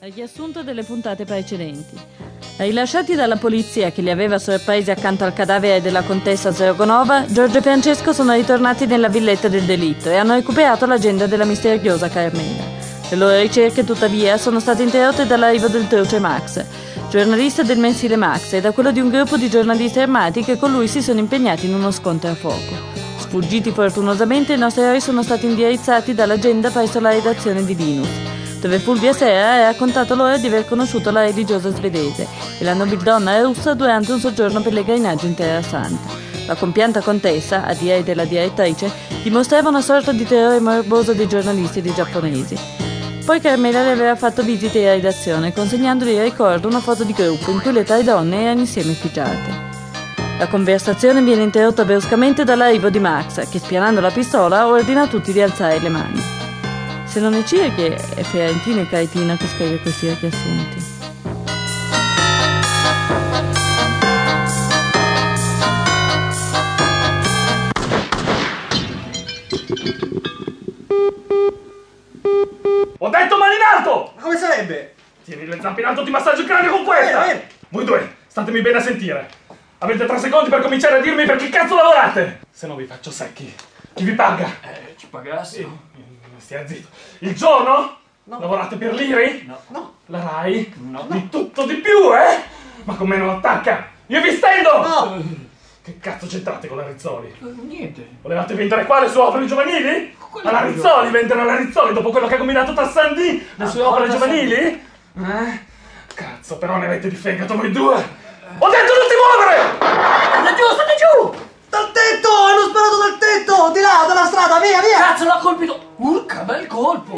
Riassunto delle puntate precedenti. Rilasciati dalla polizia che li aveva sorpresi accanto al cadavere della contessa Zergonova, Giorgio e Francesco sono ritornati nella villetta del delitto e hanno recuperato l'agenda della misteriosa Carmela. Le loro ricerche, tuttavia, sono state interrotte dall'arrivo del truce Max, giornalista del mensile Max, e da quello di un gruppo di giornalisti armati che con lui si sono impegnati in uno scontro a fuoco. Sfuggiti fortunosamente, i nostri eroi sono stati indirizzati dall'agenda presso la redazione di Linus dove Fulvia Sera ha raccontato loro di aver conosciuto la religiosa svedese e la nobildonna russa durante un soggiorno pellegrinaggio in Terra Santa. La compianta contessa, a dire della direttrice, dimostrava una sorta di terrore morboso dei giornalisti e dei giapponesi. Poi Carmela le aveva fatto visite in redazione, consegnandogli in ricordo una foto di gruppo in cui le tre donne erano insieme effigiate. La conversazione viene interrotta bruscamente dall'arrivo di Max, che spianando la pistola ordina a tutti di alzare le mani. Se non è Circhi, è Fiorentino e Caitina che scrive questi riassunti. Ho detto mani in alto! Ma come sarebbe? Tieni le zampe in alto, ti massaggio il cranio con questa! Bene, bene. Voi due, statemi bene a sentire. Avete tre secondi per cominciare a dirmi per che cazzo lavorate! Se no vi faccio secchi. Chi vi paga? Eh, ci pagassimo. Stia zitto. Il giorno? No. Lavorate per l'IRI? No, no. La RAI? No. Di tutto di più, eh? Ma con me non attacca! Io vi stendo! No. Che cazzo c'entrate con la Rizzoli? Niente. Volevate vendere qua le sue opere giovanili? Alla opere Rizzoli, vendere alla Rizzoli dopo quello che ha combinato Tassandi? Le sue opere giovanili? Eh? Cazzo, però ne avete di fegato voi due! Ho detto non ti muovere! State giù, state giù! Dal tetto! Di là, dalla strada, via, via! Cazzo l'ha colpito! Urca, bel colpo!